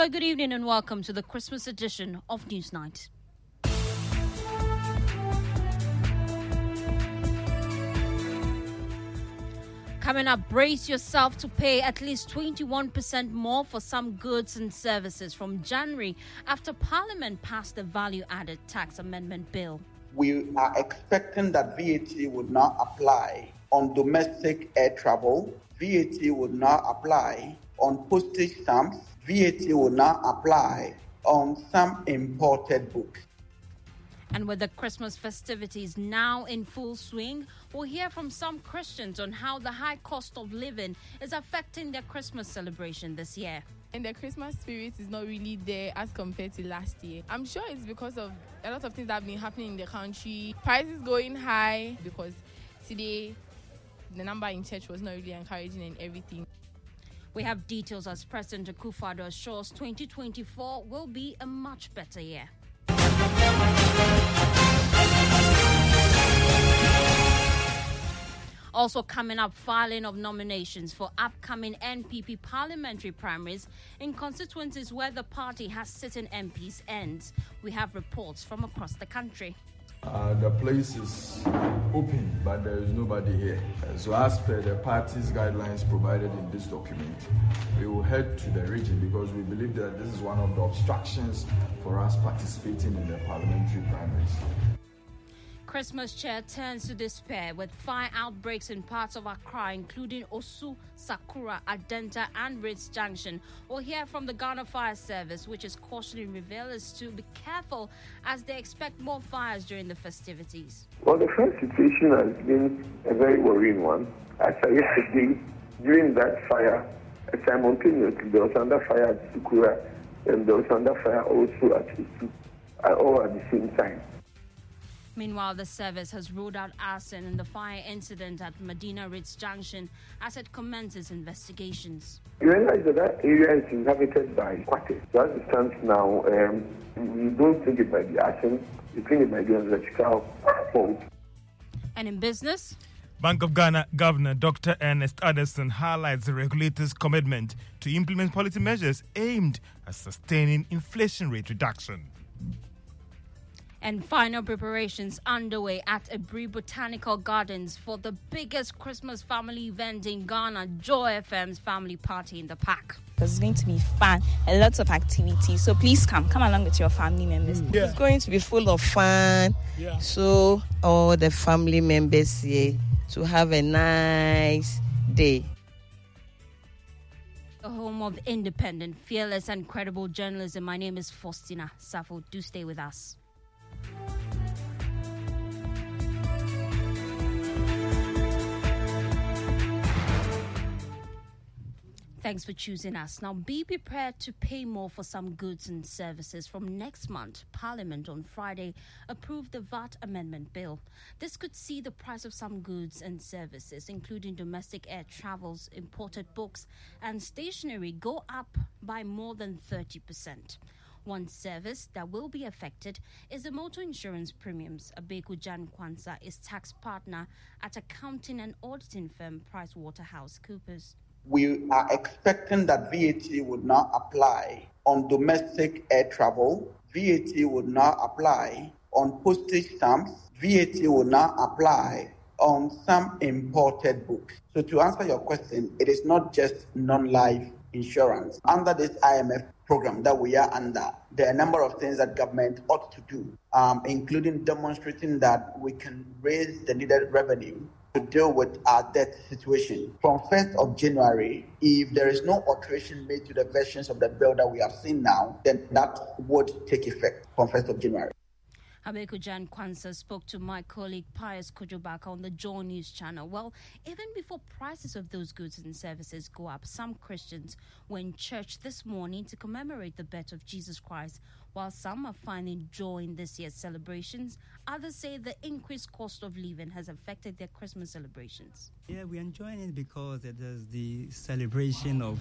Hello, good evening, and welcome to the Christmas edition of Newsnight. Coming up, brace yourself to pay at least 21% more for some goods and services from January after Parliament passed the Value Added Tax Amendment Bill. We are expecting that VAT would not apply on domestic air travel, VAT would not apply on postage stamps, VAT will now apply on some imported books. And with the Christmas festivities now in full swing, we'll hear from some Christians on how the high cost of living is affecting their Christmas celebration this year. And the Christmas spirit is not really there as compared to last year. I'm sure it's because of a lot of things that have been happening in the country. Prices going high because today the number in church was not really encouraging and everything. We have details as President Akufo-Addo assures 2024 will be a much better year. Also coming up, filing of nominations for upcoming NPP parliamentary primaries in constituencies where the party has sitting MPs ends. We have reports from across the country. Uh, the place is open, but there is nobody here. So, as per the party's guidelines provided in this document, we will head to the region because we believe that this is one of the obstructions for us participating in the parliamentary primaries. Christmas cheer turns to despair with fire outbreaks in parts of Accra, including Osu, Sukura, Adenta, and Ritz Junction. We'll hear from the Ghana Fire Service, which is cautioning revelers to be careful as they expect more fires during the festivities. Well, the first situation has been a very worrying one. I yesterday, during that fire, simultaneously there was under fire at Sukura, and there was under fire also at Osu, all at the same time. Meanwhile, the service has ruled out arson in the fire incident at Medina Ritz Junction as it commences investigations. You realize that that area is inhabited by Kwate. So as it stands now, um, we don't think it might be arson. We think it might be an electrical fault. And in business? Bank of Ghana Governor Dr. Ernest Addison highlights the regulator's commitment to implement policy measures aimed at sustaining inflation rate reduction and final preparations underway at Aburi Botanical Gardens for the biggest Christmas family event in Ghana, Joy FM's family party in the park. It's going to be fun, a lot of activities. So please come, come along with your family members. Mm. Yeah. It's going to be full of fun. Yeah. So all the family members here to have a nice day. The home of independent, fearless, and credible journalism. My name is Faustina Safo. Do stay with us. Thanks for choosing us. Now, be prepared to pay more for some goods and services. From next month, Parliament on Friday approved the VAT Amendment Bill. This could see the price of some goods and services, including domestic air travels, imported books, and stationery, go up by more than 30%. One service that will be affected is the motor insurance premiums. Abeku Gyan-Quansah is tax partner at accounting and auditing firm PricewaterhouseCoopers we are expecting that VAT would not apply on domestic air travel, VAT would not apply on postage stamps, VAT will not apply on some imported books. So to answer your question, it is not just non-life insurance. Under this IMF program that we are under, there are a number of things that government ought to do, um, including demonstrating that we can raise the needed revenue to deal with our debt situation. From 1st of January, if there is no alteration made to the versions of the bill that we have seen now, then that would take effect from 1st of January. Habeku Gyan-Quansah spoke to my colleague Pius Kujubaka on the Joy News channel. Well, even before prices of those goods and services go up, some Christians were in church this morning to commemorate the birth of Jesus Christ. While some are finding joy in this year's celebrations, others say the increased cost of living has affected their Christmas celebrations. Yeah, we're enjoying it because it is the celebration of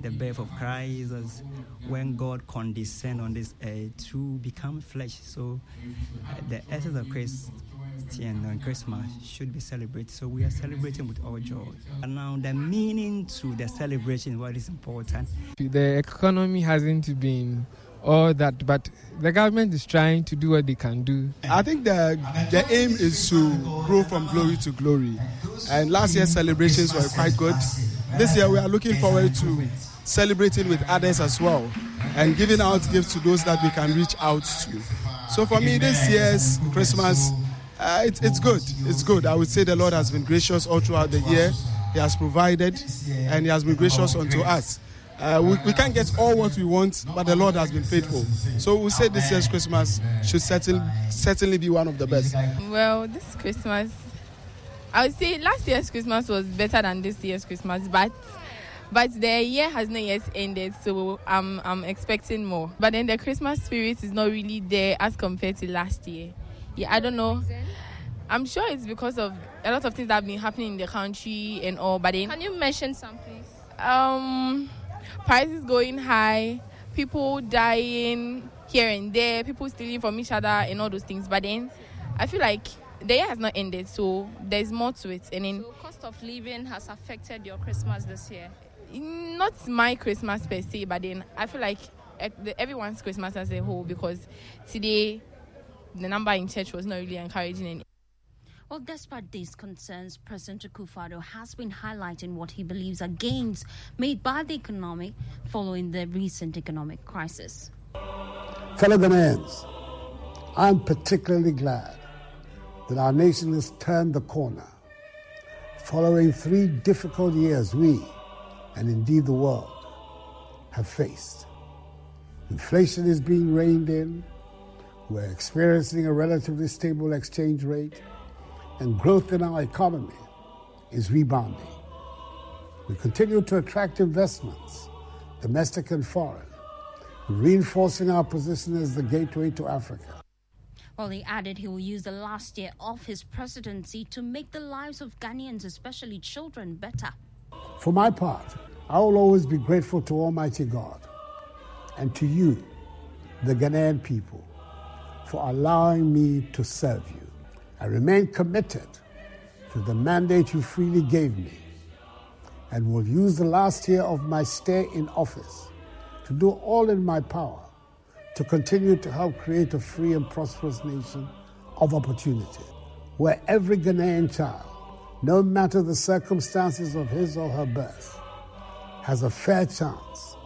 the birth of Christ, as when God condescended on this earth to become flesh. So uh, the essence of Christ and Christmas should be celebrated. So we are celebrating with all joy. And now the meaning to the celebration, what is important. The economy hasn't been all that, but the government is trying to do what they can do. I think the the aim is to grow from glory to glory. And last year's celebrations were quite good. This year we are looking forward to celebrating with others as well and giving out gifts to those that we can reach out to. So for me, this year's Christmas, uh, it, it's good. It's good. I would say the Lord has been gracious all throughout the year. He has provided and He has been gracious unto us. Uh, we, we, can't get all what we want, but the Lord has been faithful. So we say this year's Christmas should certainly, certainly be one of the best. Well, this Christmas, I would say last year's Christmas was better than this year's Christmas, but but the year has not yet ended, so I'm I'm expecting more. But then the Christmas spirit is not really there as compared to last year. Yeah, I don't know. I'm sure it's because of a lot of things that have been happening in the country and all. But then, can you mention some, please? Um prices going high, people dying here and there, people stealing from each other, and all those things. But then I feel like the year has not ended, so there's more to it. And then, so cost of living has affected your Christmas this year. Not my Christmas per se, but then I feel like everyone's Christmas as a whole because today the number in church was not really encouraging. Well, despite these concerns, President Akufo-Addo has been highlighting what he believes are gains made by the economy following the recent economic crisis. Fellow Ghanaians, I'm particularly glad that our nation has turned the corner. Following three difficult years, we, and indeed the world, have faced. Inflation is being reined in. We're experiencing a relatively stable exchange rate and growth in our economy is rebounding. We continue to attract investments, domestic and foreign, reinforcing our position as the gateway to Africa. Well, he added he will use the last year of his presidency to make the lives of Ghanaians, especially children, better. For my part, I will always be grateful to Almighty God and to you, the Ghanaian people, for allowing me to serve you. I remain committed to the mandate you freely gave me and will use the last year of my stay in office to do all in my power to continue to help create a free and prosperous nation of opportunity where every Ghanaian child, no matter the circumstances of his or her birth, has a fair chance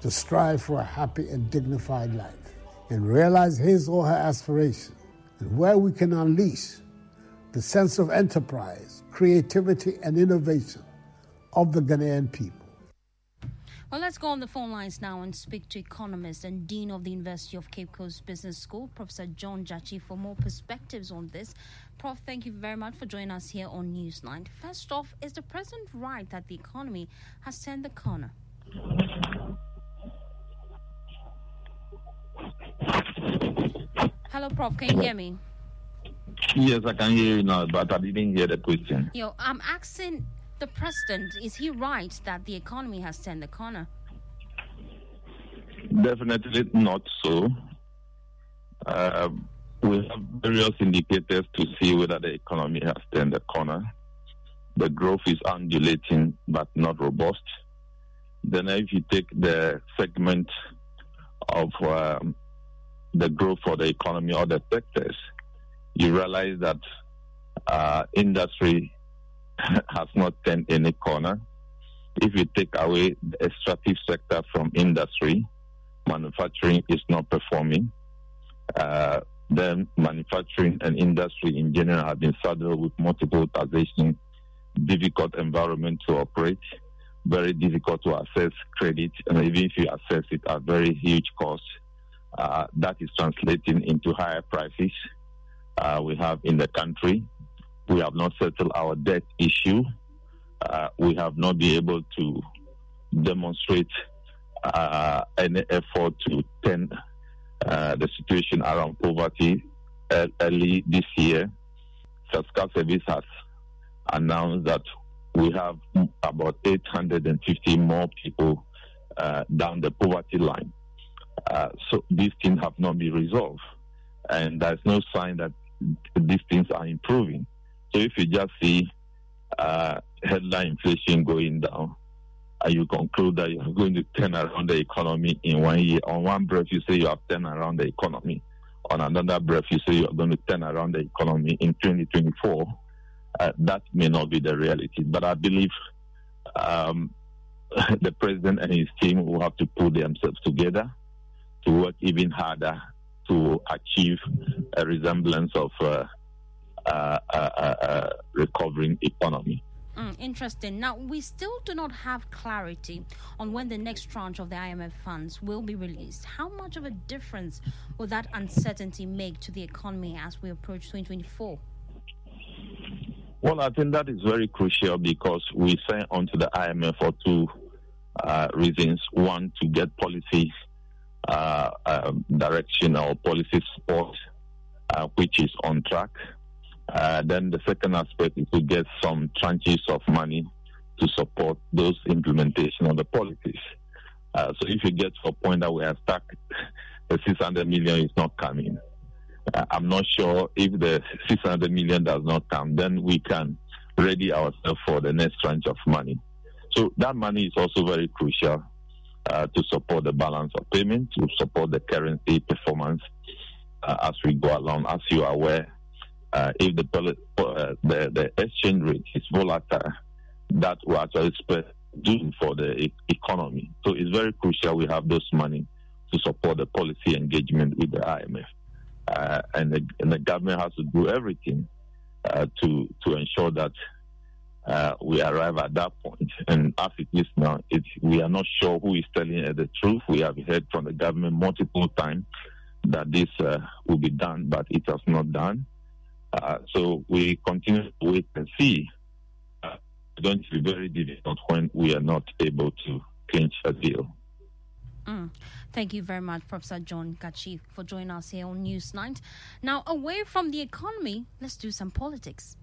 to strive for a happy and dignified life and realize his or her aspiration, and where we can unleash the sense of enterprise, creativity, and innovation of the Ghanaian people. Well, let's go on the phone lines now and speak to economist and dean of the University of Cape Coast Business School, Professor John Gatsi, for more perspectives on this. Prof, thank you very much for joining us here on Newsnight. First off, is the president right that the economy has turned the corner? Hello, Prof, can you hear me? Yes, I can hear you now, but I didn't hear the question. Yo, I'm asking the president, is he right that the economy has turned the corner? Definitely not so. Uh, we have various indicators to see whether the economy has turned the corner. The growth is undulating but not robust. Then, if you take the segment of um, the growth for the economy or the sectors, you realize that uh, industry has not turned any corner. If you take away the extractive sector from industry, manufacturing is not performing. Uh, then manufacturing and industry in general have been saddled with multiple taxation, difficult environment to operate, very difficult to access credit, and even if you access it at very huge cost, uh, that is translating into higher prices uh, we have in the country. We have not settled our debt issue. Uh, we have not been able to demonstrate uh, any effort to turn uh, the situation around poverty early this year. Fiscal Service has announced that we have about 850 more people uh, down the poverty line. Uh, so these things have not been resolved, and there's no sign that these things are improving. So if you just see uh, headline inflation going down, and you conclude that you're going to turn around the economy in one year. On one breath, you say you have turned around the economy. On another breath, you say you're going to turn around the economy in 2024. Uh, that may not be the reality, but I believe um, the president and his team will have to pull themselves together to work even harder to achieve a resemblance of uh, uh, uh, uh recovering economy. Mm, interesting. Now, we still do not have clarity on when the next tranche of the IMF funds will be released. How much of a difference will that uncertainty make to the economy as we approach 2024? Well, I think that is very crucial because we sent onto the IMF for two uh, reasons. One, to get policy direction or policy support, uh, which is on track. Uh, then the second aspect is to get some tranches of money to support those implementation of the policies. Uh, so if you get to a point that we are stuck, the 600 million is not coming. Uh, I'm not sure if the 600 million does not come, then we can ready ourselves for the next tranche of money. So that money is also very crucial uh, to support the balance of payment, to support the currency performance uh, as we go along. As you are aware, uh, if the, uh, the, the exchange rate is volatile, that will actually spread doom for the e- economy. So it's very crucial we have those money to support the policy engagement with the IMF. Uh, and, the, and, the, government has to do everything uh, to to ensure that uh, we arrive at that point. And as it is now, we are not sure who is telling the truth. We have heard from the government multiple times that this uh, will be done, but it has not done. Uh, so we continue to wait and see. Uh, it's going to be very difficult when we are not able to clinch a deal. Mm. Thank you very much, Professor John Gatsi, for joining us here on Newsnight. Now, away from the economy, let's do some politics.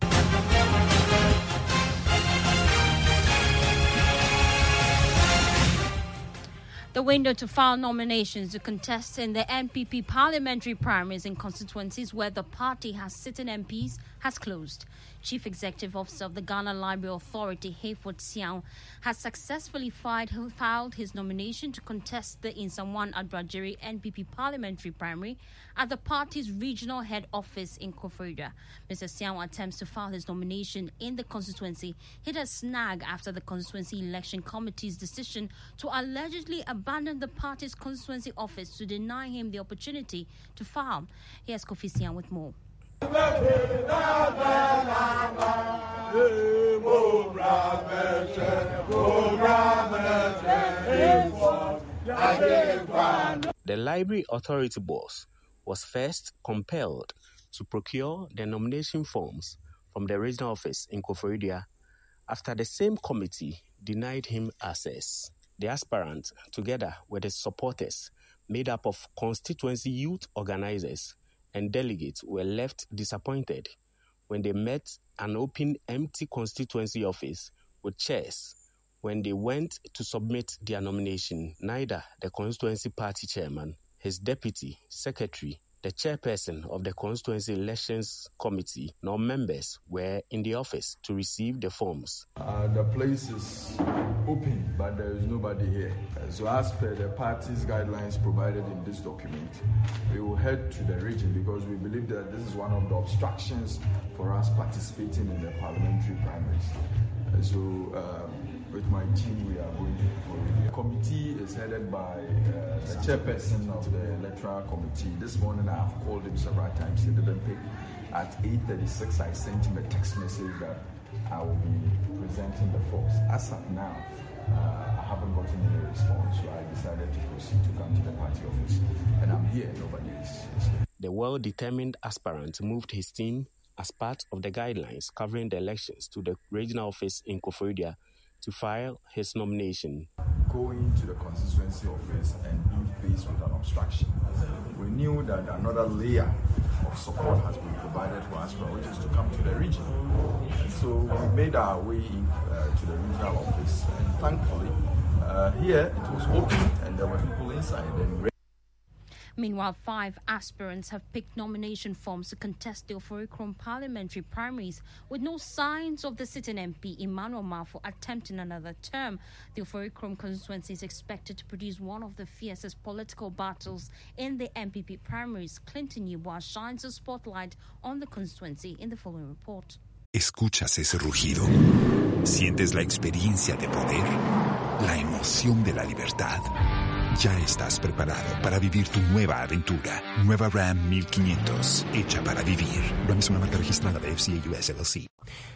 The window to file nominations to contest in the NPP parliamentary primaries in constituencies where the party has sitting MPs has closed. Chief Executive Officer of the Ghana Library Authority, Hayford Siaw, has successfully filed his nomination to contest the Nsawam Adoagyiri NPP parliamentary primary at the party's regional head office in Koforidua. Mr. Siaw attempts to file his nomination in the constituency hit a snag after the constituency election committee's decision to allegedly abandon the party's constituency office to deny him the opportunity to file. Here's Kofi Siao with more. The Library Authority boss was first compelled to procure the nomination forms from the regional office in Koforidua after the same committee denied him access. The aspirant, together with his supporters, made up of constituency youth organizers, and delegates were left disappointed when they met an open empty constituency office with chairs when they went to submit their nomination. Neither the constituency party chairman his deputy secretary the chairperson of the constituency elections committee, nor members were in the office to receive the forms. Uh, the place is open, but there is nobody here. Uh, so, as per the party's guidelines provided in this document, we will head to the region because we believe that this is one of the obstructions for us participating in the parliamentary primaries. Uh, so, um, with my team, we are going to The committee is headed by uh, the chairperson of the electoral committee. This morning, I have called him several times. He didn't pick. At 8:36, I sent him a text message that I will be presenting the force. As of now, uh, I haven't gotten any response, so I decided to proceed to come to the party office. And I'm here. Nobody is. The well-determined aspirant moved his team as part of the guidelines covering the elections to the regional office in Koforidua to file his nomination. Going to the constituency office and being faced with an obstruction, we knew that another layer of support has been provided for us, which is to come to the region. So we made our way in, uh, to the regional office, and thankfully, uh, here it was open and there were people inside. And Meanwhile, five aspirants have picked nomination forms to contest the Oforikrom parliamentary primaries with no signs of the sitting MP Emmanuel Marfo attempting another term. The Oforikrom constituency is expected to produce one of the fiercest political battles in the NPP primaries. Clinton Yeboah shines a spotlight on the constituency in the following report. ¿Escuchas ese rugido? ¿Sientes la experiencia de poder? ¿La emoción de la libertad? Ya estás preparado para vivir tu nueva aventura. Nueva Ram 1500, hecha para vivir. Ram es una marca registrada de FCA US LLC.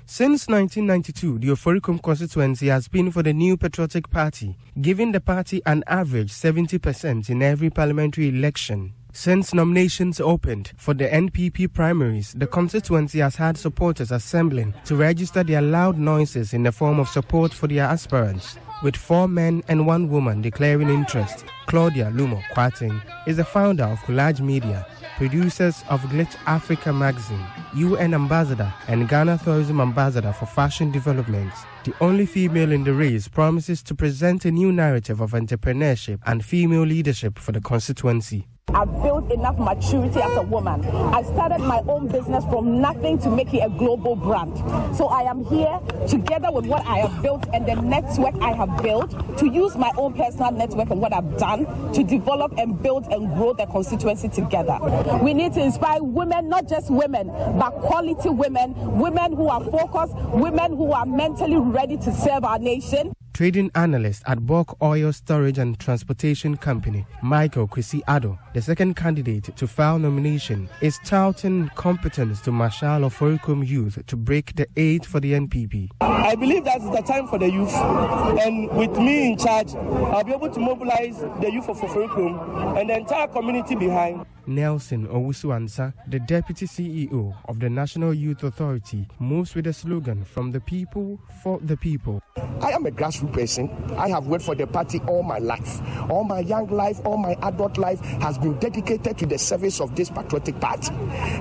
Since 1992, the Oforikrom constituency has been for the New Patriotic Party, giving the party an average 70% in every parliamentary election. Since nominations opened for the NPP primaries, the constituency has had supporters assembling to register their loud noises in the form of support for their aspirants. With four men and one woman declaring interest, Claudia Lumor Kwating is the founder of Collage Media, producers of Glitz Africa magazine, UN ambassador, and Ghana Tourism ambassador for fashion development. The only female in the race promises to present a new narrative of entrepreneurship and female leadership for the constituency. I've built enough maturity as a woman. I started my own business from nothing to make it a global brand. So I am here together with what I have built and the network I have built to use my own personal network and what I've done to develop and build and grow the constituency together. We need to inspire women, not just women, but quality women, women who are focused, women who are mentally ready to serve our nation trading analyst at Bulk Oil Storage and Transportation Company, Michael Kwesi Ado, the second candidate to file nomination, is touting competence to marshal Oforikrom youth to break the eight for the NPP. I believe that is the time for the youth, and with me in charge, I'll be able to mobilize the youth of Oricum and the entire community behind. Nelson Owusu-Ansah, the deputy CEO of the National Youth Authority, moves with the slogan "From the people for the people." I am a grassroots person. I have worked for the party all my life. All my young life, all my adult life has been dedicated to the service of this patriotic party.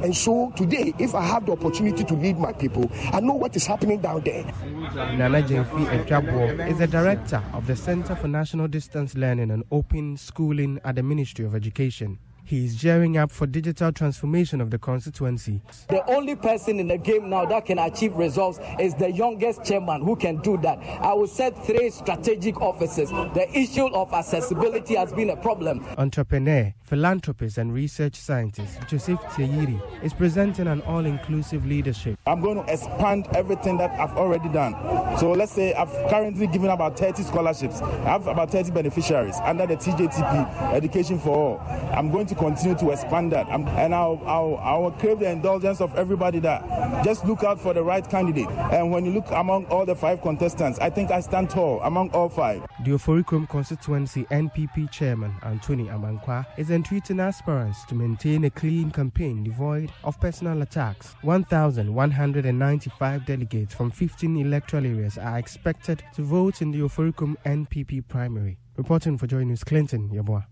And so today, if I have the opportunity to lead my people, I know what is happening down there. Nana Jenfi Ejabo is the director of the Center for National Distance Learning and Open Schooling at the Ministry of Education. He is gearing up for digital transformation of the constituency. The only person in the game now that can achieve results is the youngest chairman who can do that. I will set three strategic offices. The issue of accessibility has been a problem. Entrepreneur, philanthropist, and research scientist Joseph Teyiri is presenting an all inclusive leadership. I'm going to expand everything that I've already done. So let's say I've currently given about 30 scholarships, I have about 30 beneficiaries under the TJTP Education for All. I'm going to continue to expand that. I'm, and I'll, crave the indulgence of everybody that just look out for the right candidate. And when you look among all the five contestants, I think I stand tall among all five. The Oforikrom constituency NPP chairman Anthony Amankwa is entreating aspirants to maintain a clean campaign devoid of personal attacks. 1,195 delegates from 15 electoral areas are expected to vote in the Oforikrom NPP primary. Reporting for Joy News, Clinton Yeboah.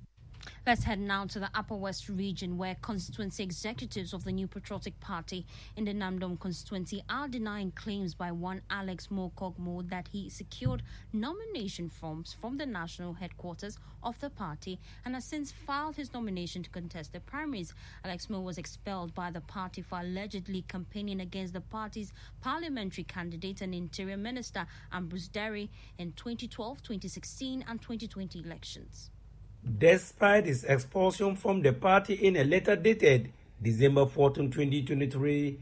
Let's head now to the Upper West region where constituency executives of the New Patriotic Party in the Nandom constituency are denying claims by one Alex Mokogmo that he secured nomination forms from the national headquarters of the party and has since filed his nomination to contest the primaries. Alex Mo was expelled by the party for allegedly campaigning against the party's parliamentary candidate and interior minister Ambrose Dery in 2012, 2016 and 2020 elections. Despite his expulsion from the party in a letter dated December 14, 2023,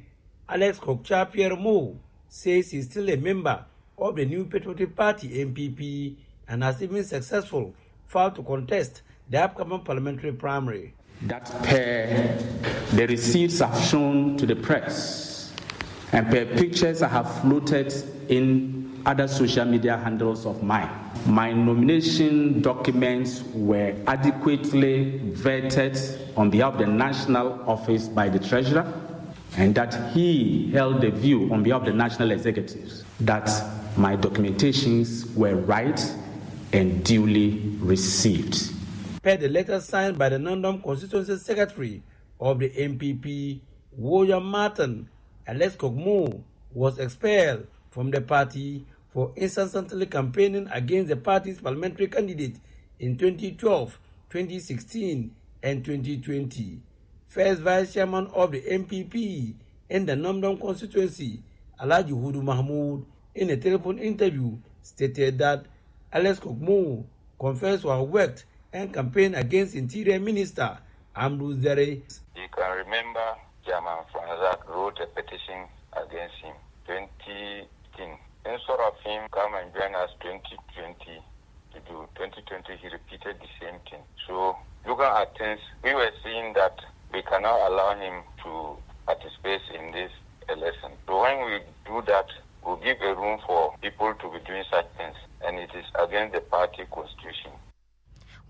Alex Kokcha Pierre Mo says he's still a member of the New Patriotic Party NPP and has even successful filed to contest the upcoming parliamentary primary. That per the receipts have shown to the press and per pictures I have floated in other social media handles of mine my nomination documents were adequately vetted on behalf of the national office by the treasurer, and that he held the view on behalf of the national executives that my documentations were right and duly received. Per the letter signed by the Nandom Constituency Secretary of the NPP, William Martin, Alex Kogmo was expelled from the party for incessantly campaigning against the party's parliamentary candidate in 2012, 2016, and 2020. First Vice Chairman of the NPP in the Nandom constituency, Alaji Hudu Mahmoud, in a telephone interview, stated that Alex Kokmo confessed to have worked and campaigned against Interior Minister Ambrose Dery. You can remember German Franzak wrote a petition against him 2015 instead of him come and join us 2020 to do 2020 he repeated the same thing. So looking at things we were seeing that we cannot allow him to participate in this election. So when we do that we'll give a room for people to be doing such things and it is against the party constitution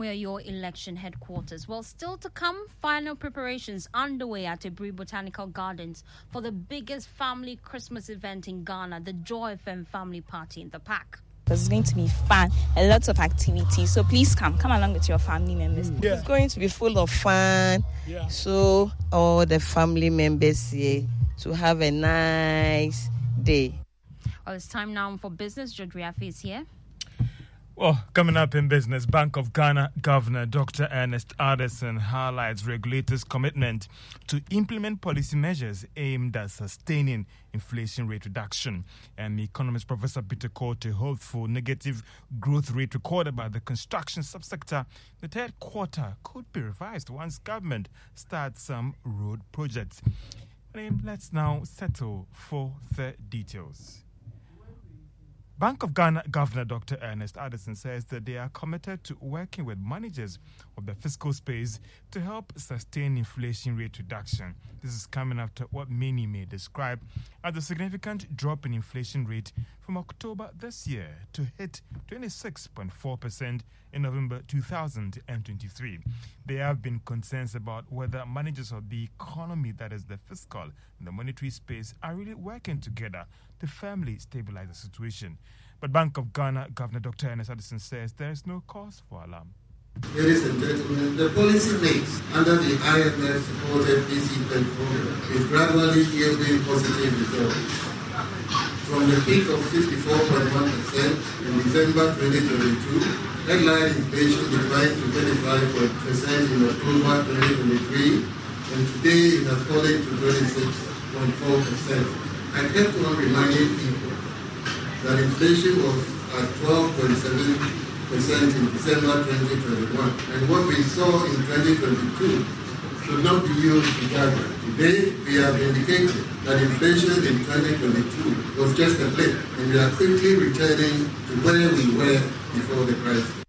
where your election headquarters. Well, still to come, final preparations underway at Aburi Botanical Gardens for the biggest family Christmas event in Ghana, the Joy FM Family Party in the Park. It's going to be fun, a lot of activity. So please come, come along with your family members. Mm. Yeah. It's going to be full of fun. Yeah. So all the family members here to have a nice day. Well, it's time now for business. Jodriafi is here. Well, coming up in business, Bank of Ghana Governor Dr. Ernest Addison highlights regulators' commitment to implement policy measures aimed at sustaining inflation rate reduction. And economist Professor Peter Quartey hopes for negative growth rate recorded by the construction subsector. The third quarter could be revised once government starts some road projects. let's now settle for the details. Bank of Ghana Governor Dr. Ernest Addison says that they are committed to working with managers of the fiscal space to help sustain inflation rate reduction. This is coming after what many may describe as a significant drop in inflation rate from October this year to hit 26.4% in November 2023. There have been concerns about whether managers of the economy, that is the fiscal and the monetary space, are really working together to firmly stabilize the situation. But Bank of Ghana Governor Dr. Ernest Addison says there is no cause for alarm. Ladies and gentlemen, the policy mix under the IMF supported BC program is gradually yielding positive results. From the peak of 54.1% in December 2022, Headline inflation declined to 25% in October 2023, and today it has fallen to 26.4%. I kept on reminding people that inflation was at 12.7% in December 2021, and what we saw in 2022 should not be used to gather. Today, we have indicated that inflation in 2022 was just a blip, and we are quickly returning to where we were before the crisis.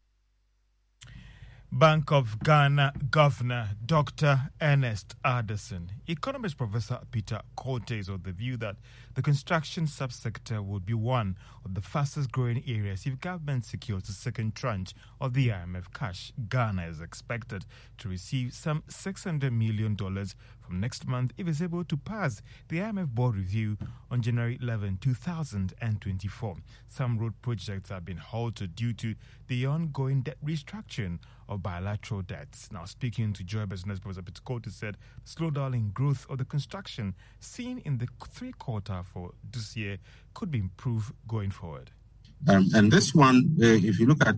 Bank of Ghana Governor Dr. Ernest Addison. Economist Professor Peter Quartey is of the view that the construction subsector would be one of the fastest growing areas if government secures the second tranche of the IMF cash. Ghana is expected to receive some $600 million from next month if it's able to pass the IMF board review on January 11, 2024. Some road projects have been halted due to the ongoing debt restructuring of bilateral debts. Now, speaking to Joy Business, Professor Peter said slowdown in growth of the construction seen in the three quarter for this year could be improved going forward. Um, and this one, uh, if you look at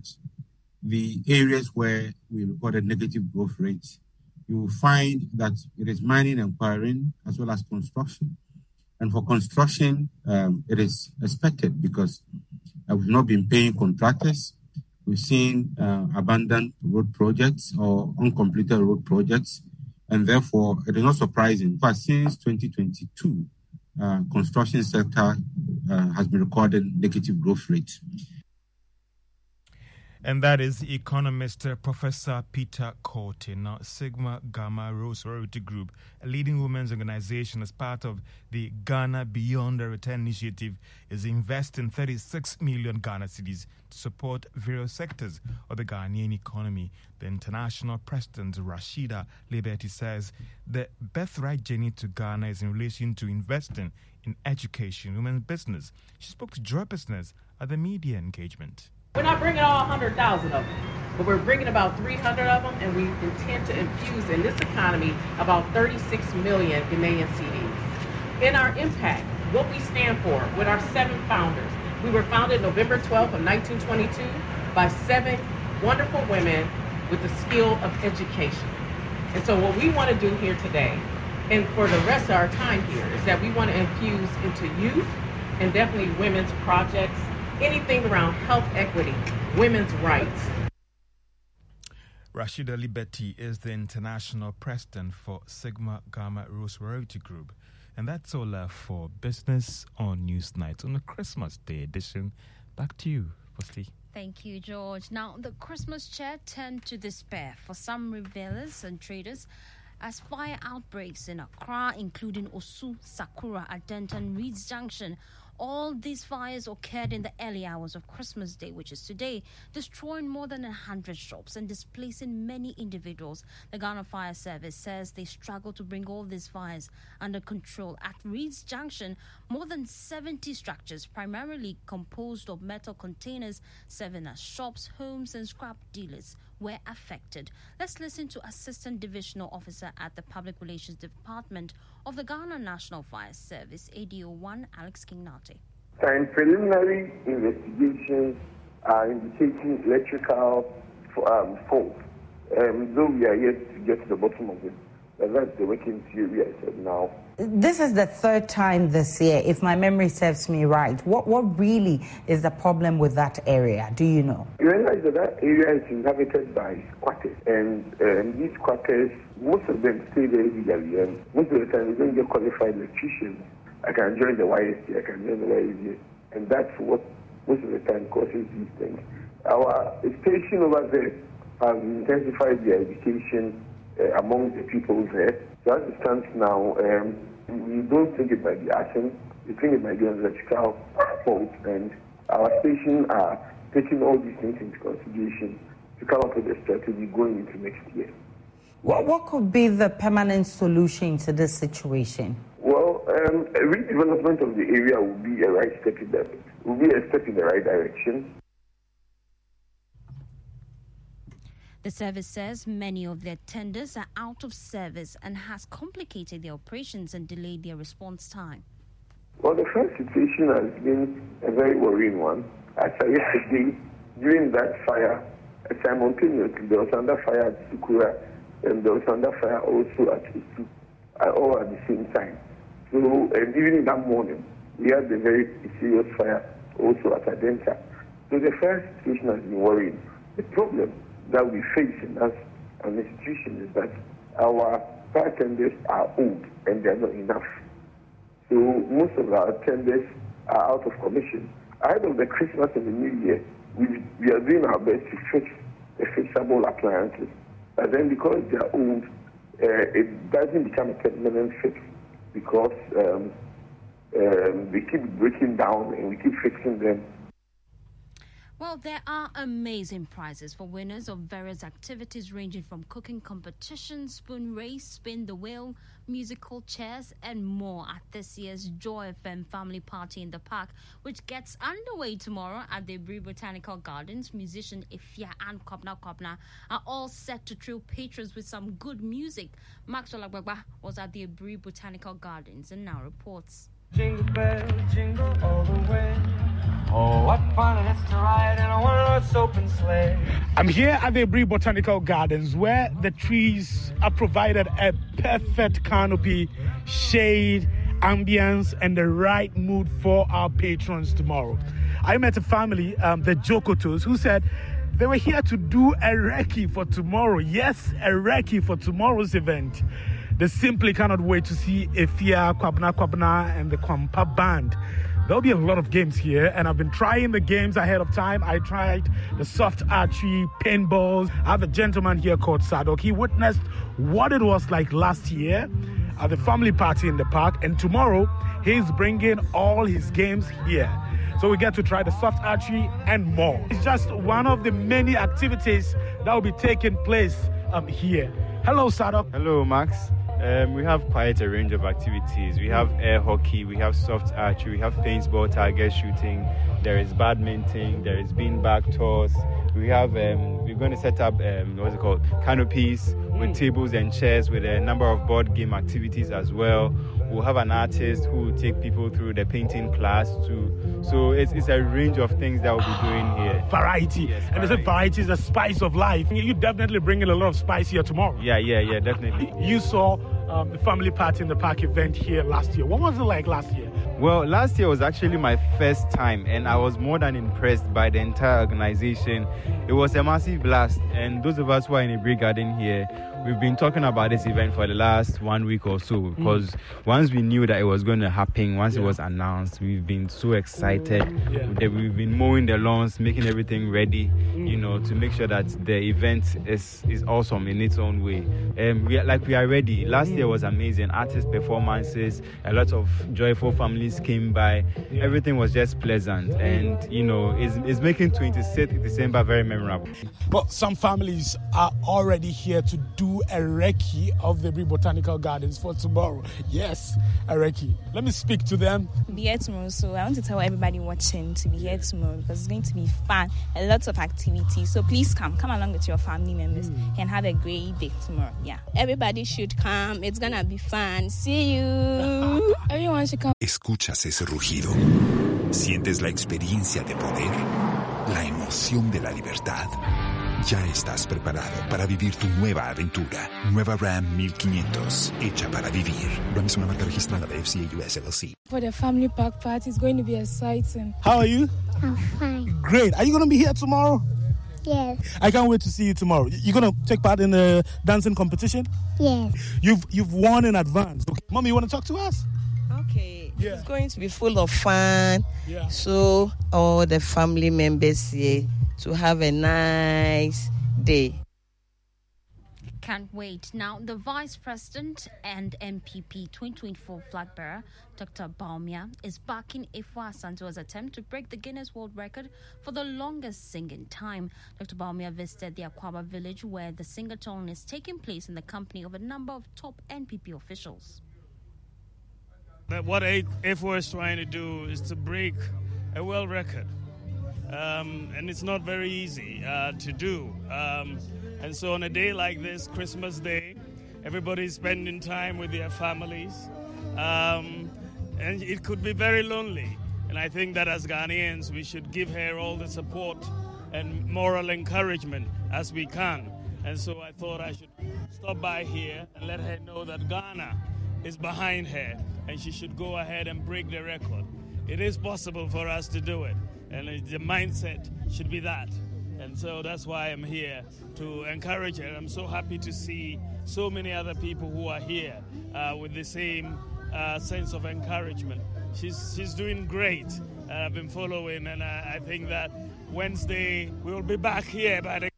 the areas where we recorded negative growth rates, you will find that it is mining and quarrying as well as construction. And for construction, um, it is expected because uh, we've not been paying contractors. We've seen uh, abandoned road projects or uncompleted road projects. And therefore, it is not surprising. In fact, since 2022, uh, construction sector uh, has been recording negative growth rates and that is economist uh, Professor Peter Quartey. Now, Sigma Gamma Rho Sorority Group, a leading women's organization as part of the Ghana Beyond the Return Initiative, is investing 36 million Ghana cedis to support various sectors of the Ghanaian economy. The international president, Rasheeda Liberty, says the birthright journey to Ghana is in relation to investing in education, women's business. She spoke to Joy Business at the media engagement. We're not bringing all 100,000 of them, but we're bringing about 300 of them, and we intend to infuse in this economy about 36 million Ghanaian cedis. In our impact, what we stand for with our seven founders, we were founded November 12th of 1922 by seven wonderful women with the skill of education. And so what we want to do here today, and for the rest of our time here, is that we want to infuse into youth and definitely women's projects anything around health equity, women's rights. Rasheeda Liberty is the international president for Sigma Gamma Rho Sorority Group. And that's all uh, for Business on Newsnight on the Christmas Day edition. Back to you, Fosti. Thank you, George. Now, the Christmas cheer turned to despair for some revelers and traders as fire outbreaks in Accra, including Osu, Sukura, Adenta, and Ritz Junction, all these fires occurred in the early hours of Christmas Day, which is today, destroying more than 100 shops and displacing many individuals. The Ghana Fire Service says they struggle to bring all these fires under control. At Ritz Junction, more than 70 structures, primarily composed of metal containers, serving as shops, homes, and scrap dealers, were affected. Let's listen to Assistant Divisional Officer at the Public Relations Department of the Ghana National Fire Service, ADO1, Alex King Nartey. And preliminary investigations are indicating electrical um, fault, um, though we are yet to get to the bottom of it. That's the working theory I said now. This is the third time this year, if my memory serves me right. What what really is the problem with that area? Do you know? You realize that that area is inhabited by squatters, and um, these squatters, most of them stay there illegally, and most of the time they don't get qualified electricians. I can join the YSC, I can join the YSC, and that's what most of the time causes these things. Our station over there has intensified their education uh, among the people there. So as it stands now, um, we don't think it might be arson. We think it might be an electrical fault, and our station are taking all these things into consideration to come up with a strategy going into next year. What, what could be the permanent solution to this situation? Well, um, a redevelopment of the area will be a right step in that will be a step in the right direction. The service says many of their tenders are out of service and has complicated their operations and delayed their response time. Well, the first situation has been a very worrying one. As I yesterday, during that fire, uh, simultaneously there was under fire at Sukura and there was under fire also at Osu, uh, all at the same time. So, and even that morning, we had a very serious fire also at Adenta. So the first situation has been worrying. The problem that we face in us as an institution is that our tenders are old and they're not enough. So most of our tenders are out of commission. Ahead of the Christmas and the New Year, we, we are doing our best to fix the fixable appliances. But then because they are old, uh, it doesn't become a permanent fix because um, um, they keep breaking down and we keep fixing them Well, there are amazing prizes for winners of various activities ranging from cooking competitions, spoon race, spin the wheel, musical chairs, and more at this year's Joy FM Family Party in the Park, which gets underway tomorrow at the Aburi Botanical Gardens. Musician Efya and Kwabena Kwabena are all set to thrill patrons with some good music. Maxwell Agbagba was at the Aburi Botanical Gardens and now reports. Jingle bell, jingle all the way. Oh, what fun it is to ride in a one-horse open sleigh. I'm here at the Aburi Botanical Gardens where the trees are provided a perfect canopy, shade, ambience, and the right mood for our patrons tomorrow. I met a family, um, the Jokotos, who said they were here to do a recce for tomorrow. Yes, a recce for tomorrow's event. They simply cannot wait to see Efya, Kwabena Kwabena, and the Kwampa band. There'll be a lot of games here, and I've been trying the games ahead of time. I tried the soft archery, paintballs. I have a gentleman here called Sadok. He witnessed what it was like last year at the family party in the park, and tomorrow he's bringing all his games here. So we get to try the soft archery and more. It's just one of the many activities that will be taking place um, here. Hello, Sadok. Hello, Max. Um, we have quite a range of activities. We have air hockey, we have soft archery, we have paintball target shooting, there is badminton, there is beanbag toss. We have, um, we're going to set up, um, what's it called, canopies with tables and chairs with a number of board game activities as well. We'll have an artist who will take people through the painting class too. So it's, it's a range of things that we'll be doing here. Variety. Yes, and they said variety is the spice of life. You definitely bring in a lot of spice here tomorrow. Yeah, yeah, yeah, definitely. You saw um, the family party in the park event here last year. What was it like last year? Well, last year was actually my first time, and I was more than impressed by the entire organization. It was a massive blast, and those of us who are in a big garden here, we've been talking about this event for the last one week or so because mm. once we knew that it was going to happen, once yeah. it was announced, we've been so excited. Yeah. We've been mowing the lawns, making everything ready, mm. you know, to make sure that the event is is awesome in its own way. And um, we are, like we are ready. Last mm. year was amazing, artist performances, a lot of joyful families came by. Yeah. Everything was just pleasant, and you know, it's, it's making 26th December very memorable. But some families are already here to do a recce of the Botanical Gardens for tomorrow. Yes, a recce. Let me speak to them. Be here tomorrow, so I want to tell everybody watching to be here tomorrow because it's going to be fun, a lot of activities. So please come, come along with your family members mm. and have a great day tomorrow. Yeah, everybody should come. It's gonna be fun. See you. Everyone should come. Escuchas ese rugido. Sientes la experiencia de poder, la emoción de la libertad. Ya estás preparado para vivir tu nueva aventura. Nueva Ram 1500, hecha para vivir. Ram es una marca registrada de FCA US LLC. For the family park party, it's going to be exciting. How are you? I'm fine. Great. Are you going to be here tomorrow? Yes. I can't wait to see you tomorrow. You're gonna take part in the dancing competition? Yes. You've you've won in advance. Okay. Mommy, you wanna talk to us? Okay. Yeah. It's going to be full of fun. Yeah. So all the family members here to have a nice day. Can't wait. Now, the Vice President and NPP 2024 flag bearer, Dr. Bawumia, is backing Afua Asantewaa's attempt to break the Guinness World Record for the longest singing time. Dr. Bawumia visited the Akwaaba village where the sing-a-thon is taking place in the company of a number of top NPP officials. What Afua is trying to do is to break a world record um, and it's not very easy uh, to do. Um, and so, on a day like this, Christmas Day, everybody's spending time with their families, um, and it could be very lonely. And I think that as Ghanaians, we should give her all the support and moral encouragement as we can. And so I thought I should stop by here and let her know that Ghana is behind her and she should go ahead and break the record. It is possible for us to do it and the mindset should be that. And so that's why I'm here to encourage her. I'm so happy to see so many other people who are here uh, with the same uh, sense of encouragement. She's, she's doing great. Uh, I've been following, and I, I think that Wednesday we will be back here by the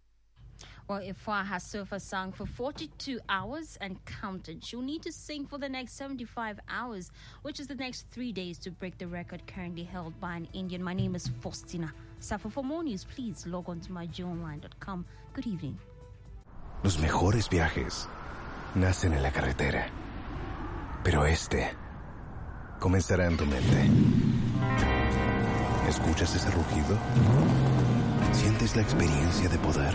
Well, Afua has so far sung for 42 hours and counted. She'll need to sing for the next 75 hours, which is the next three days to break the record currently held by an Indian. My name is Faustina. Safa, for more news, please log on to myjoyonline.com. Good evening. Los mejores viajes nacen en la carretera, pero este comenzará en tu mente. ¿Escuchas ese rugido? ¿Sientes la experiencia de poder?